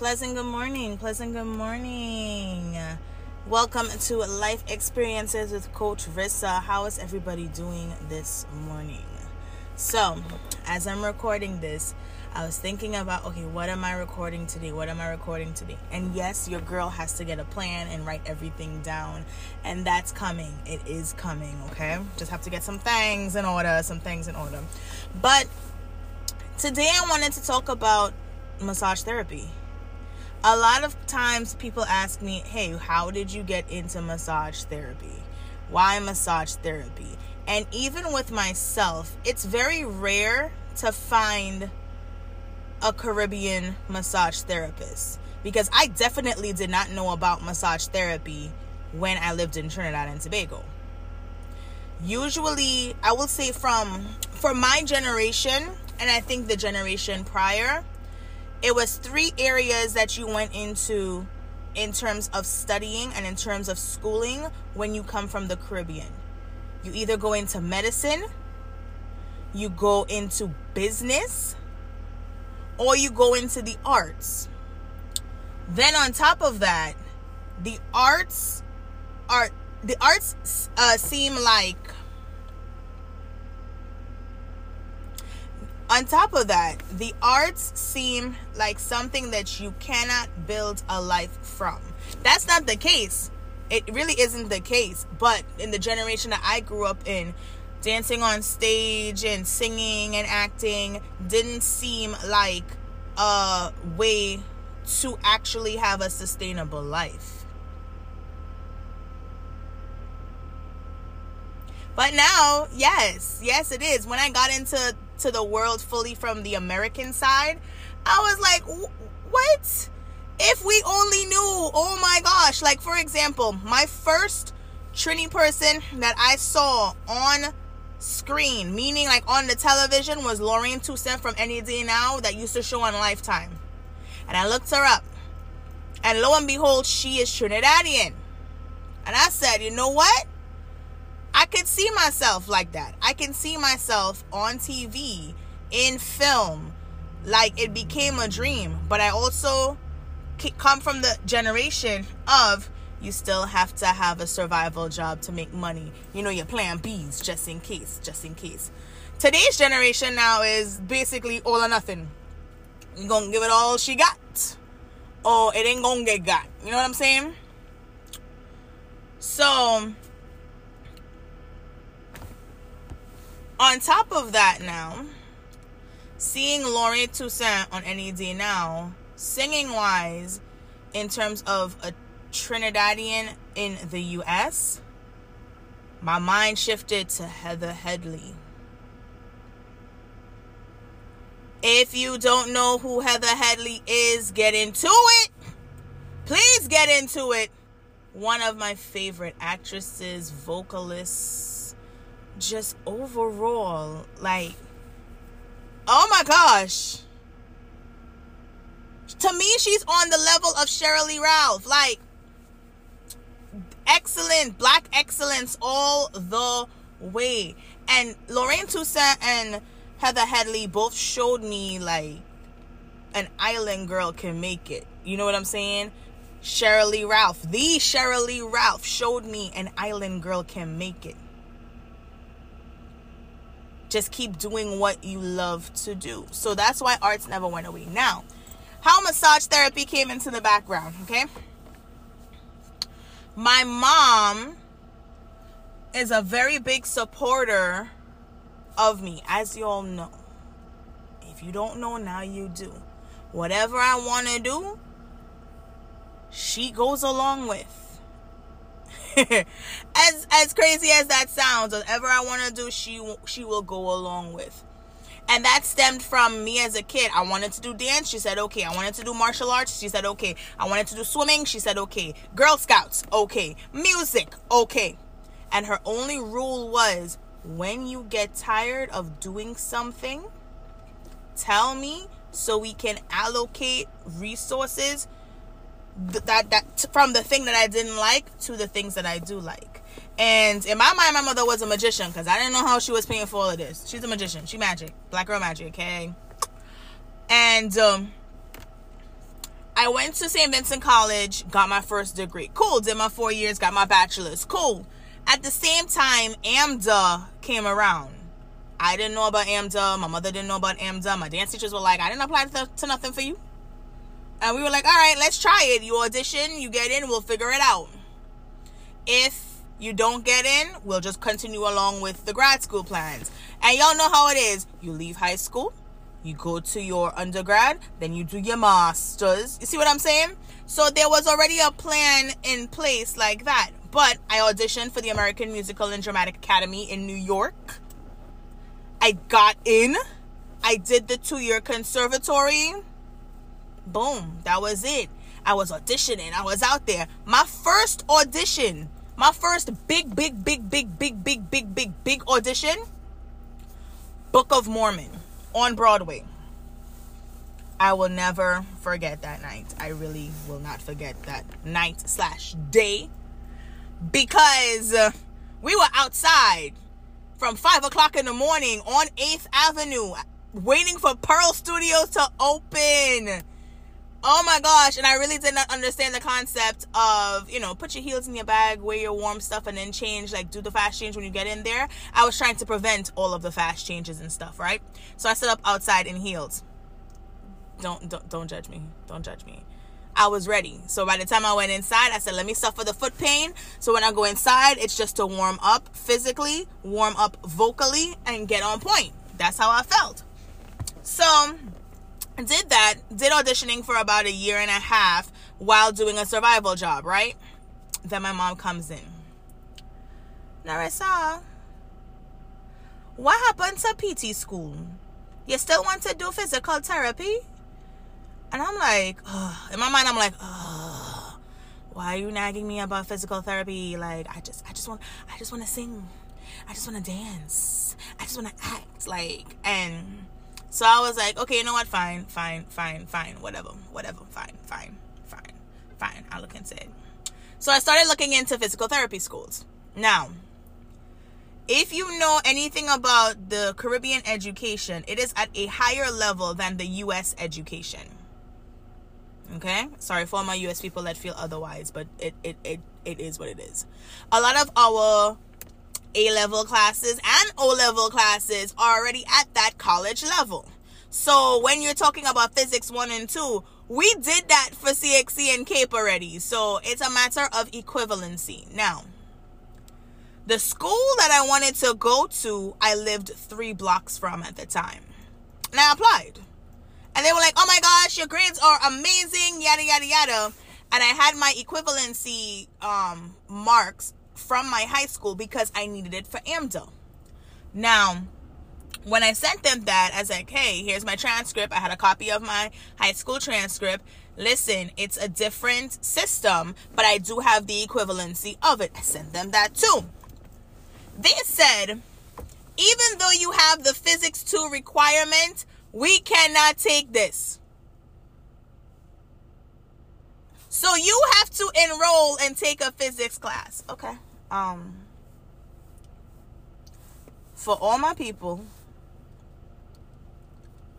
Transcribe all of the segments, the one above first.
Pleasant good morning. Pleasant good morning. Welcome to Life Experiences with Coach Rissa. How is everybody doing this morning? So, as I'm recording this, I was thinking about okay, what am I recording today? What am I recording today? And yes, your girl has to get a plan and write everything down. And that's coming. It is coming, okay? Just have to get some things in order, some things in order. But today I wanted to talk about massage therapy a lot of times people ask me, hey, how did you get into massage therapy? Why massage therapy? And even with myself, it's very rare to find a Caribbean massage therapist because I definitely did not know about massage therapy when I lived in Trinidad and Tobago. Usually, I will say from for my generation and I think the generation prior, it was three areas that you went into in terms of studying and in terms of schooling when you come from the Caribbean. You either go into medicine, you go into business, or you go into the arts. Then on top of that, the arts are the arts uh, seem like On top of that, the arts seem like something that you cannot build a life from. That's not the case. It really isn't the case. But in the generation that I grew up in, dancing on stage and singing and acting didn't seem like a way to actually have a sustainable life. But now, yes, yes, it is. When I got into to the world fully from the American side, I was like, what? If we only knew, oh my gosh. Like, for example, my first Trini person that I saw on screen, meaning like on the television, was Lorraine Toussaint from Any Day Now that used to show on Lifetime. And I looked her up. And lo and behold, she is Trinidadian. And I said, you know what? I could see myself like that. I can see myself on TV, in film, like it became a dream. But I also come from the generation of you still have to have a survival job to make money. You know, your plan B's just in case, just in case. Today's generation now is basically all or nothing. You gonna give it all she got, or it ain't gonna get got. You know what I'm saying? So On top of that, now, seeing Laurie Toussaint on NED now, singing wise, in terms of a Trinidadian in the US, my mind shifted to Heather Headley. If you don't know who Heather Headley is, get into it. Please get into it. One of my favorite actresses, vocalists, just overall, like, oh my gosh. To me, she's on the level of Sheryl Ralph. Like, excellent, black excellence all the way. And Lorraine Toussaint and Heather Headley both showed me, like, an island girl can make it. You know what I'm saying? Sheryl Ralph, the Sheryl Ralph showed me an island girl can make it. Just keep doing what you love to do. So that's why arts never went away. Now, how massage therapy came into the background, okay? My mom is a very big supporter of me, as you all know. If you don't know, now you do. Whatever I want to do, she goes along with. as as crazy as that sounds, whatever I want to do, she she will go along with. And that stemmed from me as a kid. I wanted to do dance. She said, okay. I wanted to do martial arts. She said, okay. I wanted to do swimming. She said, okay. Girl Scouts. Okay. Music. Okay. And her only rule was when you get tired of doing something, tell me so we can allocate resources that that from the thing that I didn't like to the things that I do like. And in my mind, my mother was a magician because I didn't know how she was paying for all of this. She's a magician. She magic, black girl magic. Okay. And um, I went to St. Vincent College, got my first degree. Cool. Did my four years, got my bachelor's. Cool. At the same time, AMDA came around. I didn't know about AMDA. My mother didn't know about AMDA. My dance teachers were like, I didn't apply to, to nothing for you. And we were like, all right, let's try it. You audition, you get in, we'll figure it out. If you don't get in, we'll just continue along with the grad school plans. And y'all know how it is. You leave high school, you go to your undergrad, then you do your masters. You see what I'm saying? So there was already a plan in place like that. But I auditioned for the American Musical and Dramatic Academy in New York. I got in. I did the two year conservatory. Boom. That was it. I was auditioning. I was out there. My first audition, my first big, big, big, big, big, big, big, big, big audition Book of Mormon on Broadway. I will never forget that night. I really will not forget that night slash day because uh, we were outside from five o'clock in the morning on 8th Avenue waiting for Pearl Studios to open. Oh my gosh. And I really did not understand the concept of, you know, put your heels in your bag, wear your warm stuff, and then change, like do the fast change when you get in there. I was trying to prevent all of the fast changes and stuff, right? So I stood up outside in heels. Don't don't don't judge me. Don't judge me. I was ready. So by the time I went inside, I said, let me suffer the foot pain. So when I go inside, it's just to warm up physically, warm up vocally, and get on point. That's how I felt. So did that, did auditioning for about a year and a half while doing a survival job, right? Then my mom comes in. Narissa, what happened to PT school? You still want to do physical therapy? And I'm like, in my mind, I'm like, why are you nagging me about physical therapy? Like, I just, I just want, I just want to sing. I just want to dance. I just want to act. Like, and so I was like, okay, you know what? Fine, fine, fine, fine, whatever, whatever, fine, fine, fine, fine. I'll look into it. So I started looking into physical therapy schools. Now, if you know anything about the Caribbean education, it is at a higher level than the US education. Okay? Sorry for my US people that feel otherwise, but it, it, it, it is what it is. A lot of our a level classes and O level classes are already at that college level. So when you're talking about physics 1 and 2, we did that for CXC and CAPE already. So it's a matter of equivalency. Now, the school that I wanted to go to, I lived three blocks from at the time. And I applied. And they were like, oh my gosh, your grades are amazing, yada, yada, yada. And I had my equivalency um, marks from my high school because I needed it for AMDA. Now, when I sent them that, I was like, hey, here's my transcript. I had a copy of my high school transcript. Listen, it's a different system, but I do have the equivalency of it. I sent them that too. They said, even though you have the physics 2 requirement, we cannot take this. So you have to enroll and take a physics class. Okay um for all my people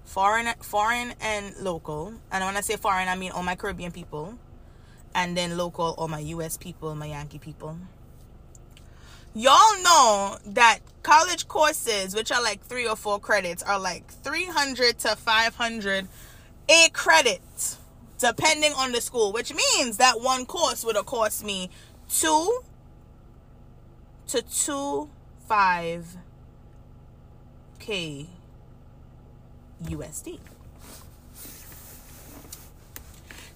foreign foreign and local and when i say foreign i mean all my caribbean people and then local all my us people my yankee people. Y'all know that college courses which are like three or four credits are like 300 to 500 a credit depending on the school which means that one course would have cost me two to two five K USD.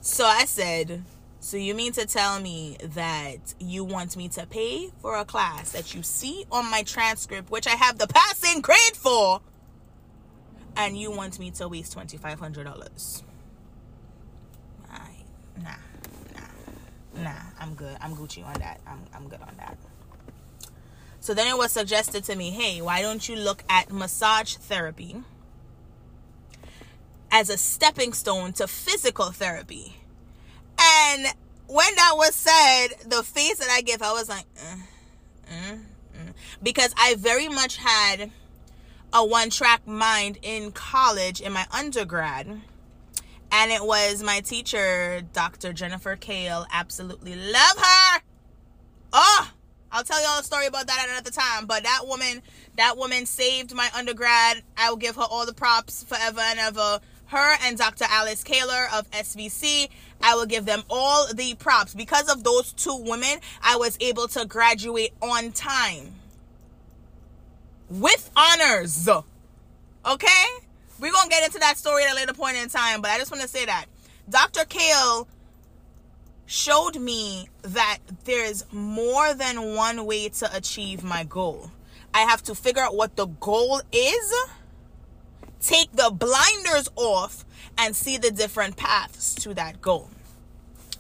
So I said, so you mean to tell me that you want me to pay for a class that you see on my transcript, which I have the passing grade for, and you want me to waste twenty five hundred dollars? Nah, nah, nah. I'm good. I'm Gucci on that. I'm I'm good on that. So then it was suggested to me, hey, why don't you look at massage therapy as a stepping stone to physical therapy? And when that was said, the face that I give, I was like, uh, uh, uh. because I very much had a one track mind in college, in my undergrad. And it was my teacher, Dr. Jennifer Kale. Absolutely love her. Oh, I'll tell you all a story about that at another time. But that woman, that woman saved my undergrad. I will give her all the props forever and ever. Her and Dr. Alice Kaler of SVC, I will give them all the props. Because of those two women, I was able to graduate on time with honors. Okay? We're going to get into that story at a later point in time, but I just want to say that. Dr. Kale showed me that there's more than one way to achieve my goal. I have to figure out what the goal is, take the blinders off, and see the different paths to that goal.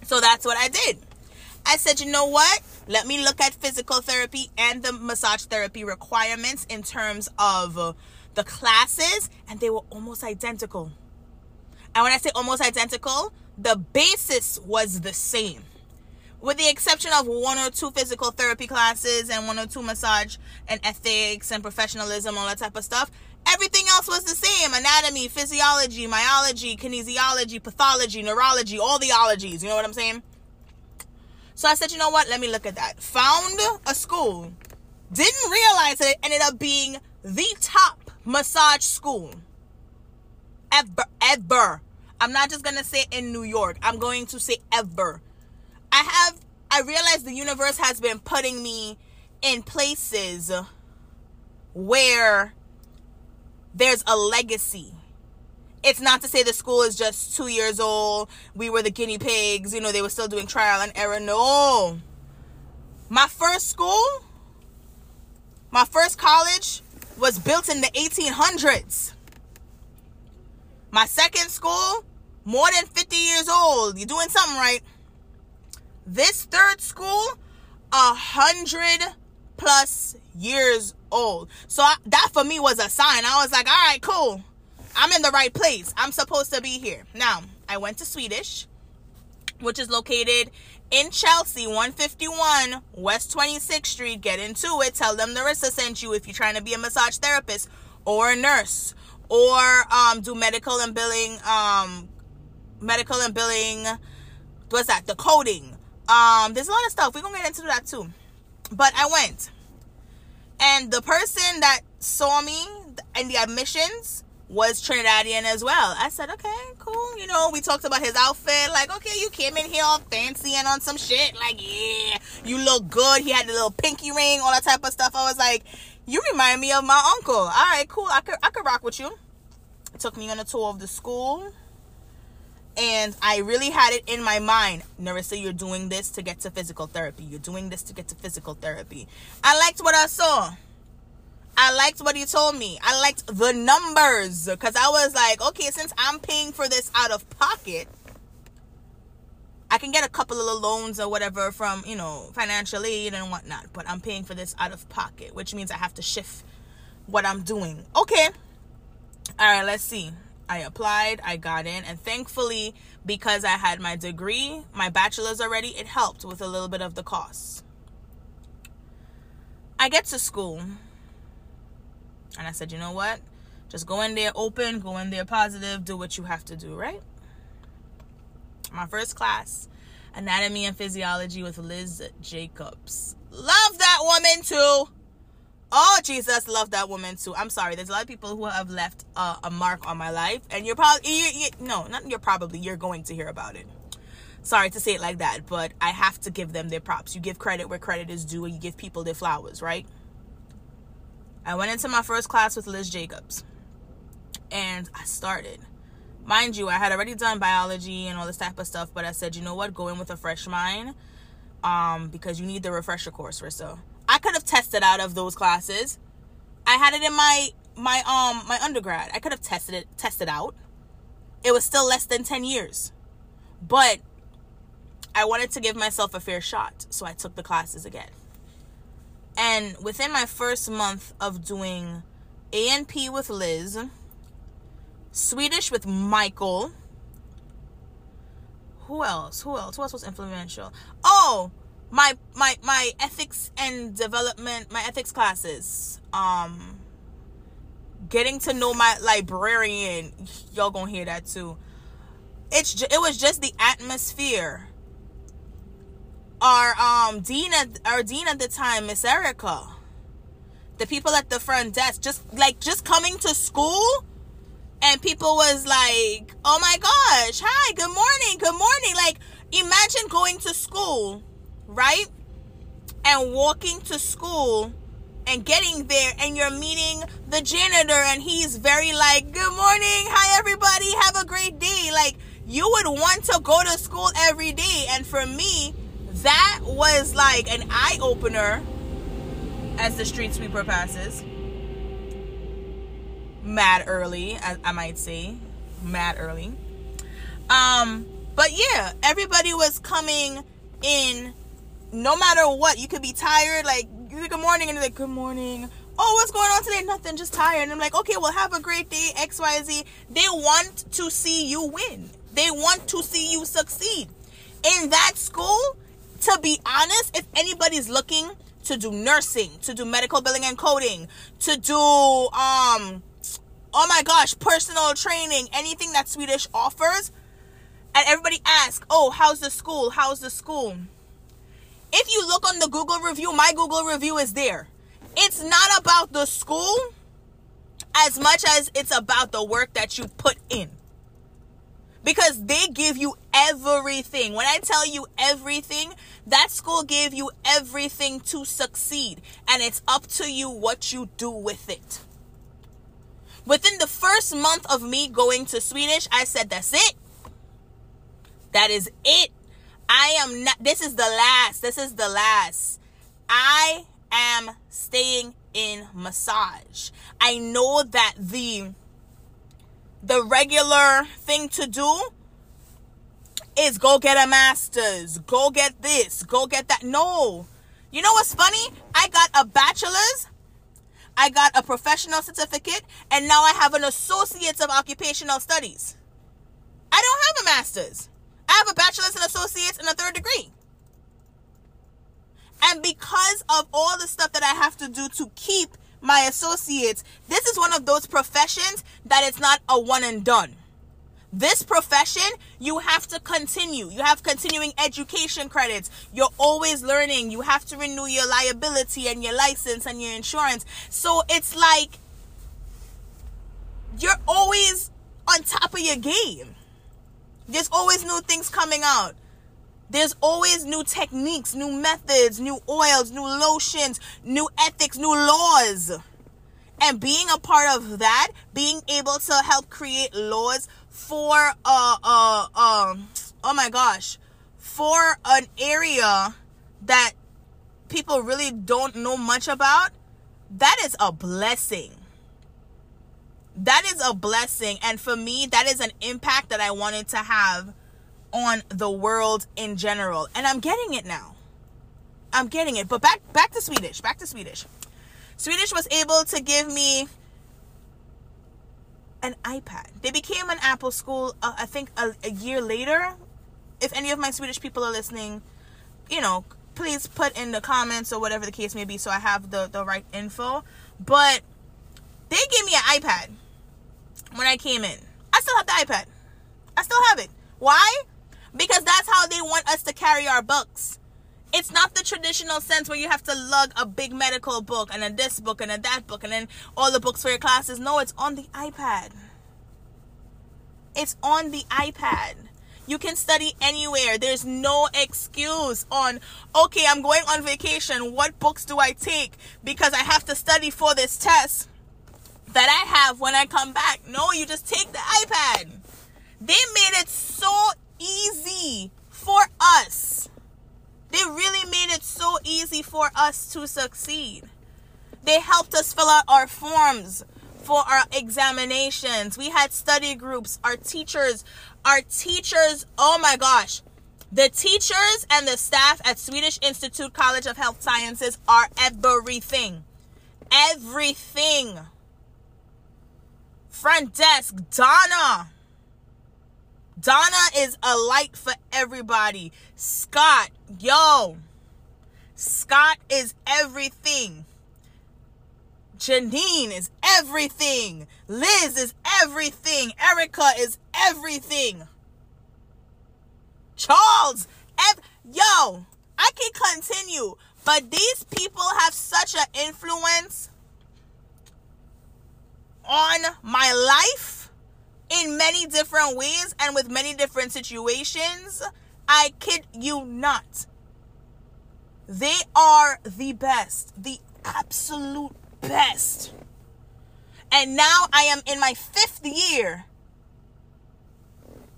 So that's what I did. I said, you know what? Let me look at physical therapy and the massage therapy requirements in terms of the classes, and they were almost identical. And when I say almost identical, the basis was the same. With the exception of one or two physical therapy classes and one or two massage and ethics and professionalism, all that type of stuff, everything else was the same anatomy, physiology, myology, kinesiology, pathology, neurology, all the ologies. You know what I'm saying? So I said, you know what? Let me look at that. Found a school. Didn't realize it ended up being the top massage school ever, ever. I'm not just gonna say in New York. I'm going to say ever. I have. I realize the universe has been putting me in places where there's a legacy it's not to say the school is just two years old. We were the guinea pigs. You know, they were still doing trial and error. No. My first school, my first college was built in the 1800s. My second school, more than 50 years old. You're doing something right. This third school, a hundred plus years old. So I, that for me was a sign. I was like, all right, cool. I'm in the right place. I'm supposed to be here. Now, I went to Swedish, which is located in Chelsea, 151 West 26th Street. Get into it. Tell them Narissa sent you if you're trying to be a massage therapist or a nurse or um, do medical and billing, um, medical and billing. What's that? The coding. Um, there's a lot of stuff. We're gonna get into that too. But I went, and the person that saw me in the admissions was Trinidadian as well. I said, okay, cool. You know, we talked about his outfit. Like, okay, you came in here all fancy and on some shit. Like, yeah, you look good. He had the little pinky ring, all that type of stuff. I was like, you remind me of my uncle. All right, cool. I could, I could rock with you. Took me on a tour of the school. And I really had it in my mind, Narissa, you're doing this to get to physical therapy. You're doing this to get to physical therapy. I liked what I saw. I liked what he told me. I liked the numbers because I was like, okay, since I'm paying for this out of pocket, I can get a couple of loans or whatever from, you know, financial aid and whatnot, but I'm paying for this out of pocket, which means I have to shift what I'm doing. Okay. All right, let's see. I applied, I got in, and thankfully, because I had my degree, my bachelor's already, it helped with a little bit of the costs. I get to school and I said, you know what? Just go in there open, go in there positive, do what you have to do, right? My first class, Anatomy and Physiology with Liz Jacobs. Love that woman too. Oh, Jesus, love that woman too. I'm sorry. There's a lot of people who have left uh, a mark on my life, and you're probably, you, you, no, not you're probably, you're going to hear about it. Sorry to say it like that, but I have to give them their props. You give credit where credit is due, and you give people their flowers, right? I went into my first class with Liz Jacobs and I started. Mind you, I had already done biology and all this type of stuff, but I said, you know what, go in with a fresh mind um, because you need the refresher course, Rissa. I could have tested out of those classes. I had it in my my um my undergrad. I could have tested it tested out. It was still less than 10 years. But I wanted to give myself a fair shot, so I took the classes again. And within my first month of doing A&P with Liz, Swedish with Michael, who else? Who else? Who else was influential? Oh, my my my ethics and development, my ethics classes. Um getting to know my librarian, y'all gonna hear that too. it's it was just the atmosphere. Our um dean at our dean at the time, Miss Erica, the people at the front desk, just like just coming to school, and people was like, "Oh my gosh, hi, good morning, good morning." Like imagine going to school, right, and walking to school and getting there and you're meeting the janitor and he's very like good morning hi everybody have a great day. Like you would want to go to school every day. And for me that was like an eye-opener as the street sweeper passes mad early I, I might say. Mad early. Um but yeah everybody was coming in no matter what. You could be tired like good morning and they're like good morning. Oh what's going on today? Nothing just tired. And i'm like okay well have a great day xyz they want to see you win. They want to see you succeed. In that school to be honest if anybody's looking to do nursing to do medical billing and coding to do um oh my gosh personal training anything that swedish offers and everybody asks oh how's the school how's the school if you look on the Google review, my Google review is there. It's not about the school as much as it's about the work that you put in. Because they give you everything. When I tell you everything, that school gave you everything to succeed. And it's up to you what you do with it. Within the first month of me going to Swedish, I said, That's it. That is it. I am not, this is the last. This is the last. I am staying in massage. I know that the the regular thing to do is go get a master's, go get this, go get that. No. You know what's funny? I got a bachelor's, I got a professional certificate, and now I have an associate's of occupational studies. I don't have a master's. I have a bachelor's and associates and a third degree. And because of all the stuff that I have to do to keep my associates, this is one of those professions that it's not a one and done. This profession, you have to continue. You have continuing education credits. You're always learning. You have to renew your liability and your license and your insurance. So it's like you're always on top of your game. There's always new things coming out. There's always new techniques, new methods, new oils, new lotions, new ethics, new laws. And being a part of that, being able to help create laws for uh uh um oh my gosh, for an area that people really don't know much about, that is a blessing. That is a blessing and for me that is an impact that i wanted to have on the world in general. And i'm getting it now. I'm getting it. But back back to swedish back to swedish. Swedish was able to give me an ipad they became an apple school uh, i think a, a year later if any of my swedish people are listening you know please put in the comments or whatever the case may be so i have the the right info but they gave me an ipad when I came in. I still have the iPad. I still have it. Why? Because that's how they want us to carry our books. It's not the traditional sense where you have to lug a big medical book and then this book and then that book and then all the books for your classes. No, it's on the iPad. It's on the iPad. You can study anywhere. There's no excuse on, okay, I'm going on vacation. What books do I take? Because I have to study for this test that I have when I come back. No, you just take the iPad. They made it so easy for us. They really made it so easy for us to succeed. They helped us fill out our forms for our examinations. We had study groups. Our teachers, our teachers, oh my gosh. The teachers and the staff at Swedish Institute College of Health Sciences are everything. Everything. Front desk, Donna. Donna is a light for everybody. Scott, yo. Scott is everything. Janine is everything. Liz is everything. Erica is everything. Charles. Ev- Yo, I can continue, but these people have such an influence on my life in many different ways and with many different situations. I kid you not. They are the best, the absolute best. And now I am in my fifth year.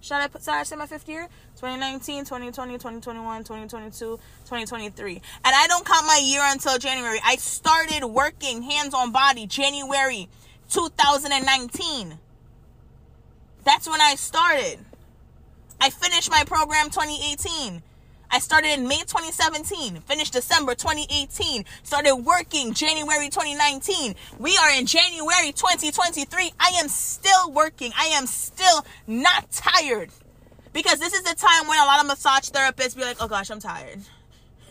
Should I put, sorry, I say my fifth year? 2019, 2020, 2021, 2022, 2023. And I don't count my year until January. I started working hands on body January 2019. That's when I started. I finished my program 2018. I started in May 2017, finished December 2018, started working January 2019. We are in January 2023. I am still working. I am still not tired. Because this is the time when a lot of massage therapists be like, oh gosh, I'm tired.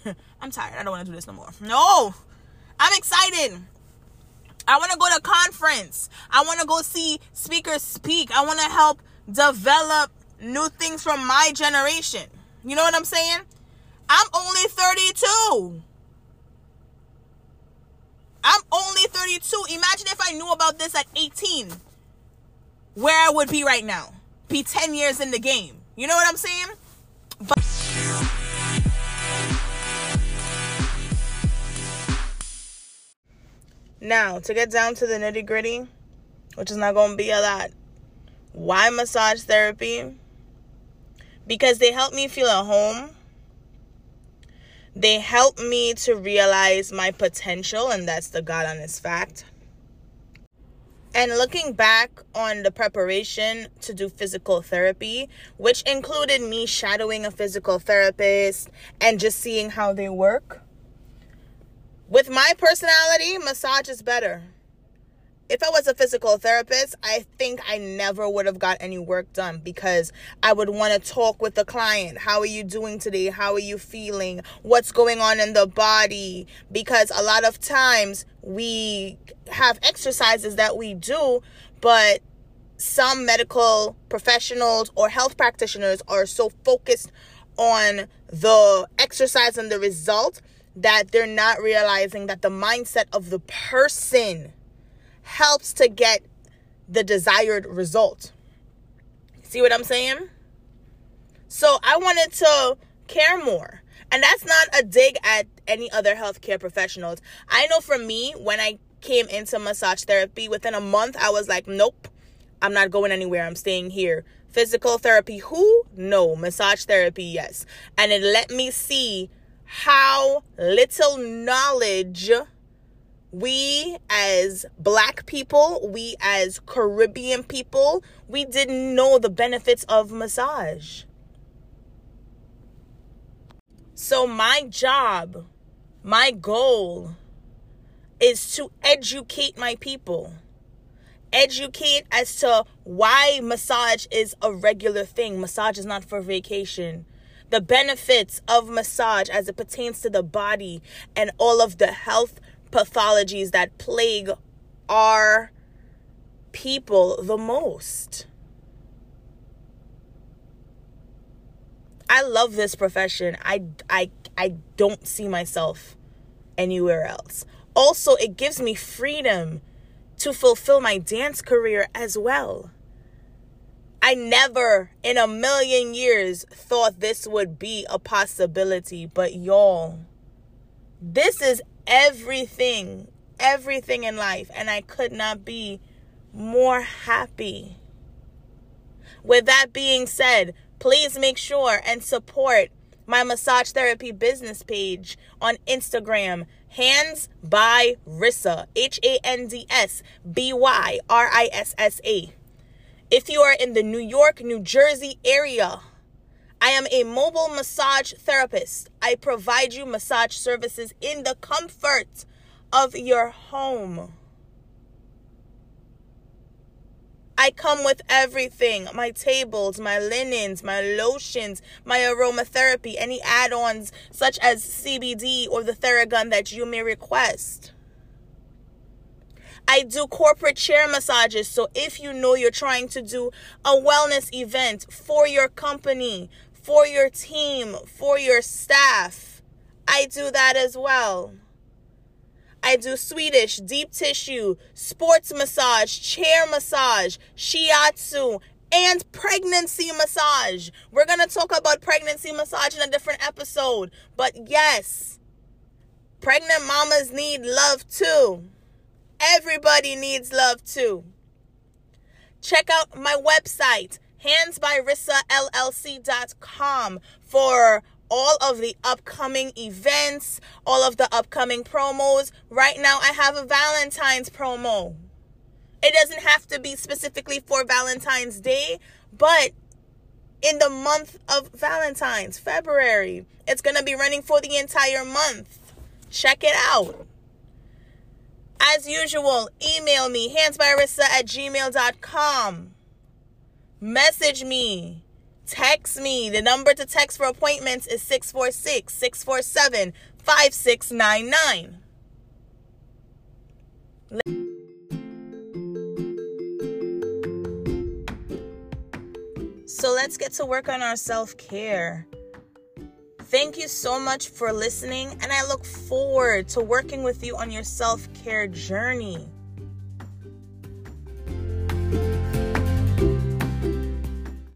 I'm tired. I don't want to do this no more. No, I'm excited. I want to go to conference. I want to go see speakers speak. I want to help develop new things from my generation. You know what I'm saying? I'm only 32. I'm only 32. Imagine if I knew about this at 18. Where I would be right now. Be 10 years in the game. You know what I'm saying? But now, to get down to the nitty gritty, which is not going to be a lot. Why massage therapy? Because they help me feel at home. They help me to realize my potential, and that's the God honest fact. And looking back on the preparation to do physical therapy, which included me shadowing a physical therapist and just seeing how they work, with my personality, massage is better if I was a physical therapist, I think I never would have got any work done because I would want to talk with the client. How are you doing today? How are you feeling? What's going on in the body? Because a lot of times we have exercises that we do, but some medical professionals or health practitioners are so focused on the exercise and the result that they're not realizing that the mindset of the person helps to get the desired result. See what I'm saying? So I wanted to care more. And that's not a dig at any other healthcare professionals. I know for me, when I came into massage therapy, within a month, I was like, nope, I'm not going anywhere. I'm staying here. Physical therapy, who? No. Massage therapy, yes. And it let me see how little knowledge we as black people, we as Caribbean people, we didn't know the benefits of massage. So, my job, my goal is to educate my people. Educate as to why massage is a regular thing. Massage is not for vacation. The benefits of massage as it pertains to the body and all of the health pathologies that plague our people the most. I love this profession. I I I don't see myself anywhere else. Also, it gives me freedom to fulfill my dance career as well. I never in a million years thought this would be a possibility, but y'all, this is everything, everything in life, and I could not be more happy. With that being said, please make sure and support my massage therapy business page on Instagram, Hands by Rissa, H A N D S B Y R I S S A. If you are in the New York, New Jersey area, I am a mobile massage therapist. I provide you massage services in the comfort of your home. I come with everything my tables, my linens, my lotions, my aromatherapy, any add ons such as CBD or the Theragun that you may request. I do corporate chair massages. So if you know you're trying to do a wellness event for your company, for your team, for your staff. I do that as well. I do Swedish, deep tissue, sports massage, chair massage, shiatsu, and pregnancy massage. We're going to talk about pregnancy massage in a different episode. But yes, pregnant mamas need love too. Everybody needs love too. Check out my website, handsbyrissallc.com for all of the upcoming events, all of the upcoming promos. Right now, I have a Valentine's promo. It doesn't have to be specifically for Valentine's Day, but in the month of Valentine's, February, it's going to be running for the entire month. Check it out. As usual, email me, handsbyrissa at gmail.com. Message me. Text me. The number to text for appointments is 646 647 5699. So let's get to work on our self care. Thank you so much for listening, and I look forward to working with you on your self care journey.